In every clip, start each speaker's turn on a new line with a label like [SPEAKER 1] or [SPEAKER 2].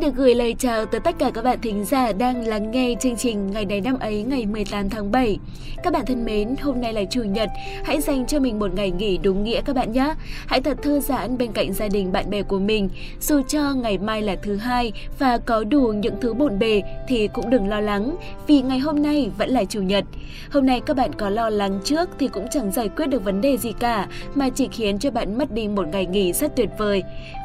[SPEAKER 1] Xin được gửi lời chào tới tất cả các bạn thính giả đang lắng nghe chương trình ngày này năm ấy ngày 18 tháng 7. Các bạn thân mến, hôm nay là Chủ nhật, hãy dành cho mình một ngày nghỉ đúng nghĩa các bạn nhé. Hãy thật thư giãn bên cạnh gia đình bạn bè của mình. Dù cho ngày mai là thứ hai và có đủ những thứ bộn bề thì cũng đừng lo lắng vì ngày hôm nay vẫn là Chủ nhật. Hôm nay các bạn có lo lắng trước thì cũng chẳng giải quyết được vấn đề gì cả mà chỉ khiến cho bạn mất đi một ngày nghỉ rất tuyệt vời.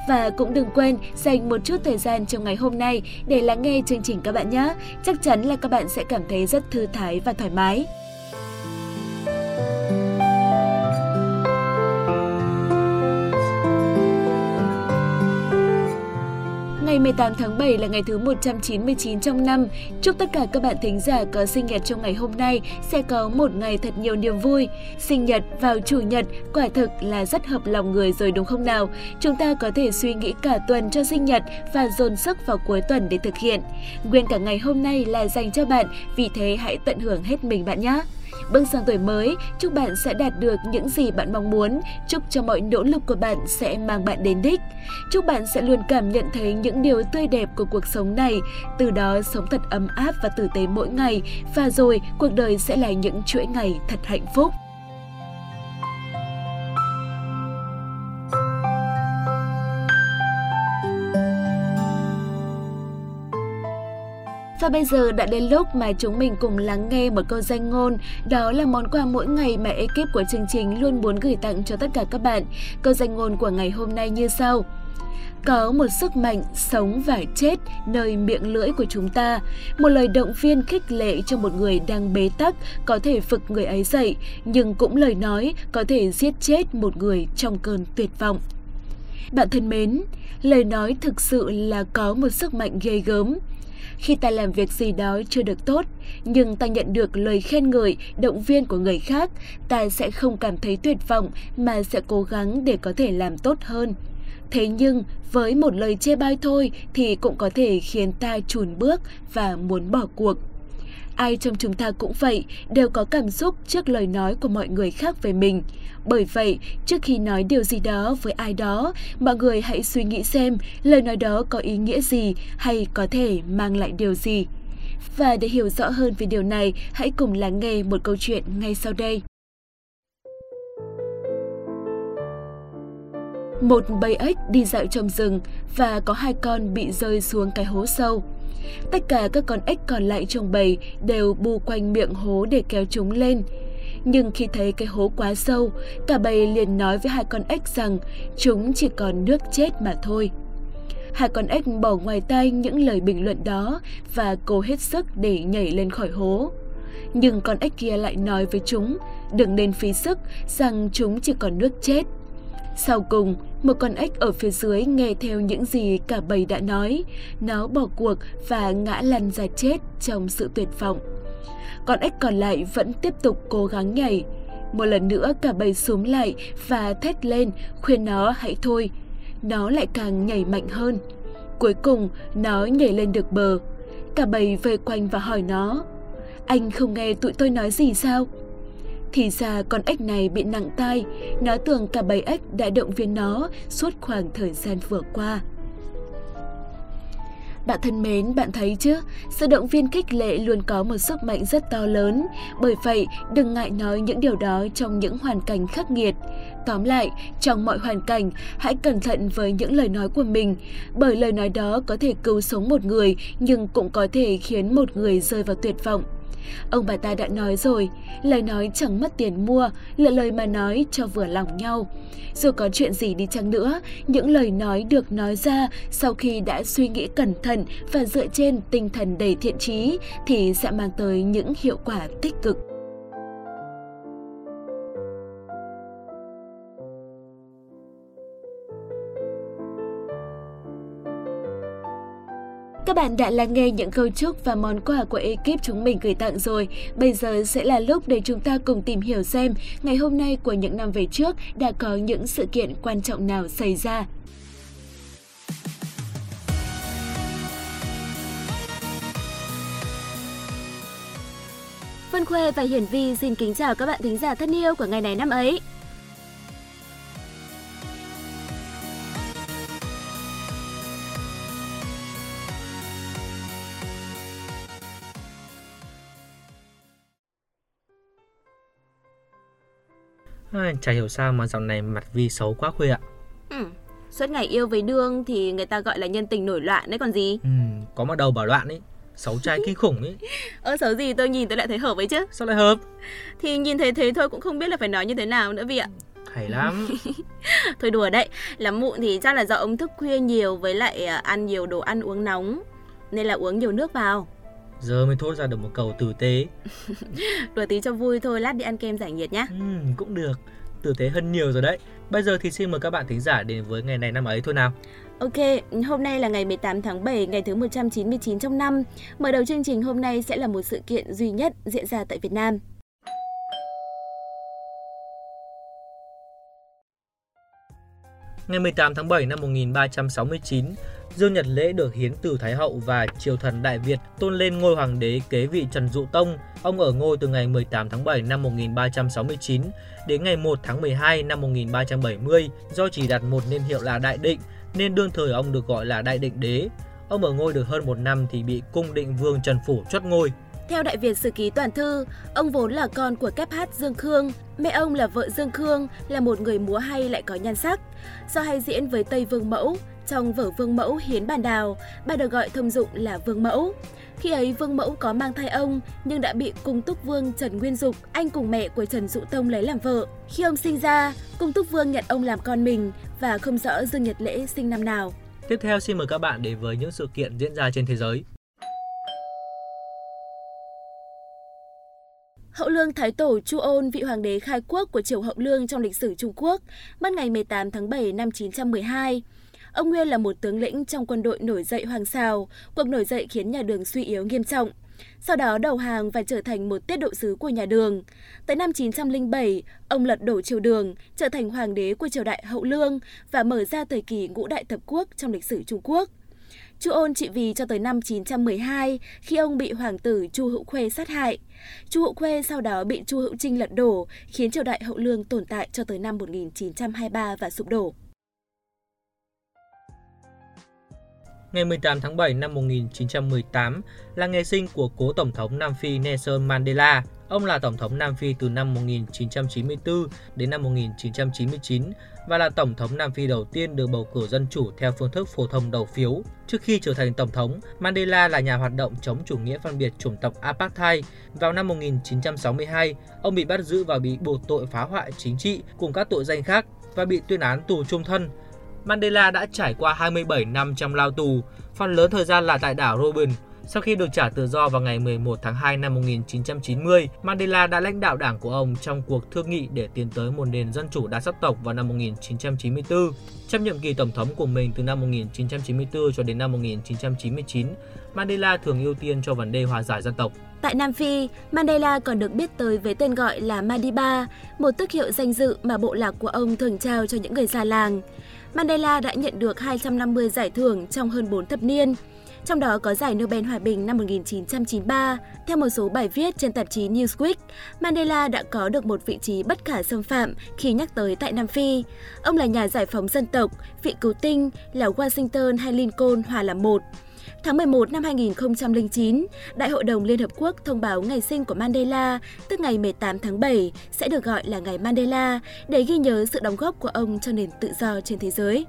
[SPEAKER 1] Và cũng đừng quên dành một chút thời gian trong ngày hôm nay để lắng nghe chương trình các bạn nhé. Chắc chắn là các bạn sẽ cảm thấy rất thư thái và thoải mái. Ngày 18 tháng 7 là ngày thứ 199 trong năm. Chúc tất cả các bạn thính giả có sinh nhật trong ngày hôm nay sẽ có một ngày thật nhiều niềm vui. Sinh nhật vào chủ nhật quả thực là rất hợp lòng người rồi đúng không nào? Chúng ta có thể suy nghĩ cả tuần cho sinh nhật và dồn sức vào cuối tuần để thực hiện. Nguyên cả ngày hôm nay là dành cho bạn, vì thế hãy tận hưởng hết mình bạn nhé! Bước sang tuổi mới, chúc bạn sẽ đạt được những gì bạn mong muốn, chúc cho mọi nỗ lực của bạn sẽ mang bạn đến đích. Chúc bạn sẽ luôn cảm nhận thấy những điều tươi đẹp của cuộc sống này, từ đó sống thật ấm áp và tử tế mỗi ngày, và rồi cuộc đời sẽ là những chuỗi ngày thật hạnh phúc. Và bây giờ đã đến lúc mà chúng mình cùng lắng nghe một câu danh ngôn, đó là món quà mỗi ngày mà ekip của chương trình luôn muốn gửi tặng cho tất cả các bạn. Câu danh ngôn của ngày hôm nay như sau. Có một sức mạnh sống và chết nơi miệng lưỡi của chúng ta. Một lời động viên khích lệ cho một người đang bế tắc có thể vực người ấy dậy, nhưng cũng lời nói có thể giết chết một người trong cơn tuyệt vọng. Bạn thân mến, lời nói thực sự là có một sức mạnh ghê gớm. Khi ta làm việc gì đó chưa được tốt, nhưng ta nhận được lời khen ngợi, động viên của người khác, ta sẽ không cảm thấy tuyệt vọng mà sẽ cố gắng để có thể làm tốt hơn. Thế nhưng, với một lời chê bai thôi thì cũng có thể khiến ta chùn bước và muốn bỏ cuộc. Ai trong chúng ta cũng vậy, đều có cảm xúc trước lời nói của mọi người khác về mình. Bởi vậy, trước khi nói điều gì đó với ai đó, mọi người hãy suy nghĩ xem lời nói đó có ý nghĩa gì hay có thể mang lại điều gì. Và để hiểu rõ hơn về điều này, hãy cùng lắng nghe một câu chuyện ngay sau đây. Một bầy ếch đi dạo trong rừng và có hai con bị rơi xuống cái hố sâu. Tất cả các con ếch còn lại trong bầy đều bu quanh miệng hố để kéo chúng lên. Nhưng khi thấy cái hố quá sâu, cả bầy liền nói với hai con ếch rằng chúng chỉ còn nước chết mà thôi. Hai con ếch bỏ ngoài tay những lời bình luận đó và cố hết sức để nhảy lên khỏi hố. Nhưng con ếch kia lại nói với chúng, đừng nên phí sức, rằng chúng chỉ còn nước chết. Sau cùng, một con ếch ở phía dưới nghe theo những gì cả bầy đã nói. Nó bỏ cuộc và ngã lăn ra chết trong sự tuyệt vọng. Con ếch còn lại vẫn tiếp tục cố gắng nhảy. Một lần nữa cả bầy xuống lại và thét lên khuyên nó hãy thôi. Nó lại càng nhảy mạnh hơn. Cuối cùng nó nhảy lên được bờ. Cả bầy vây quanh và hỏi nó. Anh không nghe tụi tôi nói gì sao? Thì ra con ếch này bị nặng tai, nó tưởng cả bầy ếch đã động viên nó suốt khoảng thời gian vừa qua. Bạn thân mến, bạn thấy chứ, sự động viên khích lệ luôn có một sức mạnh rất to lớn. Bởi vậy, đừng ngại nói những điều đó trong những hoàn cảnh khắc nghiệt. Tóm lại, trong mọi hoàn cảnh, hãy cẩn thận với những lời nói của mình. Bởi lời nói đó có thể cứu sống một người, nhưng cũng có thể khiến một người rơi vào tuyệt vọng. Ông bà ta đã nói rồi, lời nói chẳng mất tiền mua, là lời mà nói cho vừa lòng nhau. Dù có chuyện gì đi chăng nữa, những lời nói được nói ra sau khi đã suy nghĩ cẩn thận và dựa trên tinh thần đầy thiện trí thì sẽ mang tới những hiệu quả tích cực. Các bạn đã lắng nghe những câu chúc và món quà của ekip chúng mình gửi tặng rồi. Bây giờ sẽ là lúc để chúng ta cùng tìm hiểu xem ngày hôm nay của những năm về trước đã có những sự kiện quan trọng nào xảy ra. Vân Khuê và Hiển Vi xin kính chào các bạn thính giả thân yêu của ngày này năm ấy.
[SPEAKER 2] À, chả hiểu sao mà dạo này mặt Vi xấu quá Khuê ạ.
[SPEAKER 1] Ừ, suốt ngày yêu với đương thì người ta gọi là nhân tình nổi loạn đấy còn gì.
[SPEAKER 2] Ừ, có mà đầu bảo loạn ấy. Xấu trai kinh khủng ấy.
[SPEAKER 1] Ơ xấu gì tôi nhìn tôi lại thấy hợp ấy chứ.
[SPEAKER 2] Sao lại hợp?
[SPEAKER 1] Thì nhìn thấy thế thôi cũng không biết là phải nói như thế nào nữa vì ạ.
[SPEAKER 2] Hay lắm.
[SPEAKER 1] thôi đùa đấy, lắm mụn thì chắc là do ông thức khuya nhiều với lại à, ăn nhiều đồ ăn uống nóng nên là uống nhiều nước vào.
[SPEAKER 2] Giờ mới thốt ra được một câu tử tế.
[SPEAKER 1] đùa tí cho vui thôi, lát đi ăn kem giải nhiệt nhá.
[SPEAKER 2] Ừ, cũng được. Tử tế hơn nhiều rồi đấy. Bây giờ thì xin mời các bạn thính giả đến với ngày này năm ấy thôi nào.
[SPEAKER 1] Ok, hôm nay là ngày 18 tháng 7, ngày thứ 199 trong năm. Mở đầu chương trình hôm nay sẽ là một sự kiện duy nhất diễn ra tại Việt Nam.
[SPEAKER 2] Ngày 18 tháng 7 năm 1369, Dương Nhật Lễ được hiến từ Thái Hậu và triều thần Đại Việt tôn lên ngôi hoàng đế kế vị Trần Dụ Tông. Ông ở ngôi từ ngày 18 tháng 7 năm 1369 đến ngày 1 tháng 12 năm 1370 do chỉ đặt một niên hiệu là Đại Định nên đương thời ông được gọi là Đại Định Đế. Ông ở ngôi được hơn một năm thì bị cung định vương Trần Phủ chốt ngôi.
[SPEAKER 1] Theo Đại Việt Sử Ký Toàn Thư, ông vốn là con của kép hát Dương Khương. Mẹ ông là vợ Dương Khương, là một người múa hay lại có nhan sắc. Do hay diễn với Tây Vương Mẫu, trong vở Vương Mẫu Hiến Bàn Đào, bà được gọi thông dụng là Vương Mẫu. Khi ấy Vương Mẫu có mang thai ông nhưng đã bị Cung Túc Vương Trần Nguyên Dục, anh cùng mẹ của Trần Dụ Tông lấy làm vợ. Khi ông sinh ra, Cung Túc Vương nhận ông làm con mình và không rõ Dương Nhật Lễ sinh năm nào.
[SPEAKER 2] Tiếp theo xin mời các bạn đến với những sự kiện diễn ra trên thế giới.
[SPEAKER 1] Hậu Lương Thái Tổ Chu Ôn, vị hoàng đế khai quốc của triều Hậu Lương trong lịch sử Trung Quốc, mất ngày 18 tháng 7 năm 912. Ông Nguyên là một tướng lĩnh trong quân đội nổi dậy Hoàng Sào, cuộc nổi dậy khiến nhà Đường suy yếu nghiêm trọng. Sau đó đầu hàng và trở thành một tiết độ sứ của nhà Đường. Tới năm 907, ông lật đổ triều Đường, trở thành hoàng đế của triều đại Hậu Lương và mở ra thời kỳ ngũ đại thập quốc trong lịch sử Trung Quốc. Chu Ôn trị vì cho tới năm 912 khi ông bị hoàng tử Chu Hữu Khuê sát hại. Chu Hữu Khuê sau đó bị Chu Hữu Trinh lật đổ, khiến triều đại Hậu Lương tồn tại cho tới năm 1923 và sụp đổ.
[SPEAKER 2] Ngày 18 tháng 7 năm 1918 là ngày sinh của cố Tổng thống Nam Phi Nelson Mandela. Ông là Tổng thống Nam Phi từ năm 1994 đến năm 1999 và là Tổng thống Nam Phi đầu tiên được bầu cử dân chủ theo phương thức phổ thông đầu phiếu. Trước khi trở thành Tổng thống, Mandela là nhà hoạt động chống chủ nghĩa phân biệt chủng tộc Apartheid. Vào năm 1962, ông bị bắt giữ và bị buộc tội phá hoại chính trị cùng các tội danh khác và bị tuyên án tù trung thân. Mandela đã trải qua 27 năm trong lao tù, phần lớn thời gian là tại đảo Robben, sau khi được trả tự do vào ngày 11 tháng 2 năm 1990, Mandela đã lãnh đạo đảng của ông trong cuộc thương nghị để tiến tới một nền dân chủ đa sắc tộc vào năm 1994. Trong nhiệm kỳ tổng thống của mình từ năm 1994 cho đến năm 1999, Mandela thường ưu tiên cho vấn đề hòa giải dân tộc.
[SPEAKER 1] Tại Nam Phi, Mandela còn được biết tới với tên gọi là Madiba, một tước hiệu danh dự mà bộ lạc của ông thường trao cho những người già làng. Mandela đã nhận được 250 giải thưởng trong hơn 4 thập niên trong đó có giải Nobel Hòa bình năm 1993. Theo một số bài viết trên tạp chí Newsweek, Mandela đã có được một vị trí bất khả xâm phạm khi nhắc tới tại Nam Phi. Ông là nhà giải phóng dân tộc, vị cứu tinh, là Washington hay Lincoln hòa là một. Tháng 11 năm 2009, Đại hội đồng Liên Hợp Quốc thông báo ngày sinh của Mandela, tức ngày 18 tháng 7, sẽ được gọi là ngày Mandela để ghi nhớ sự đóng góp của ông cho nền tự do trên thế giới.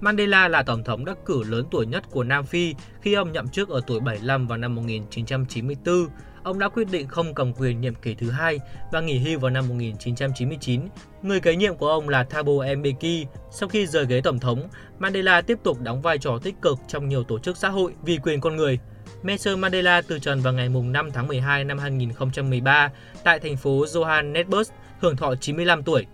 [SPEAKER 2] Mandela là tổng thống đắc cử lớn tuổi nhất của Nam Phi khi ông nhậm chức ở tuổi 75 vào năm 1994. Ông đã quyết định không cầm quyền nhiệm kỳ thứ hai và nghỉ hưu vào năm 1999. Người kế nhiệm của ông là Thabo Mbeki. Sau khi rời ghế tổng thống, Mandela tiếp tục đóng vai trò tích cực trong nhiều tổ chức xã hội vì quyền con người. Nelson Mandela từ trần vào ngày 5 tháng 12 năm 2013 tại thành phố Johannesburg, hưởng thọ 95 tuổi.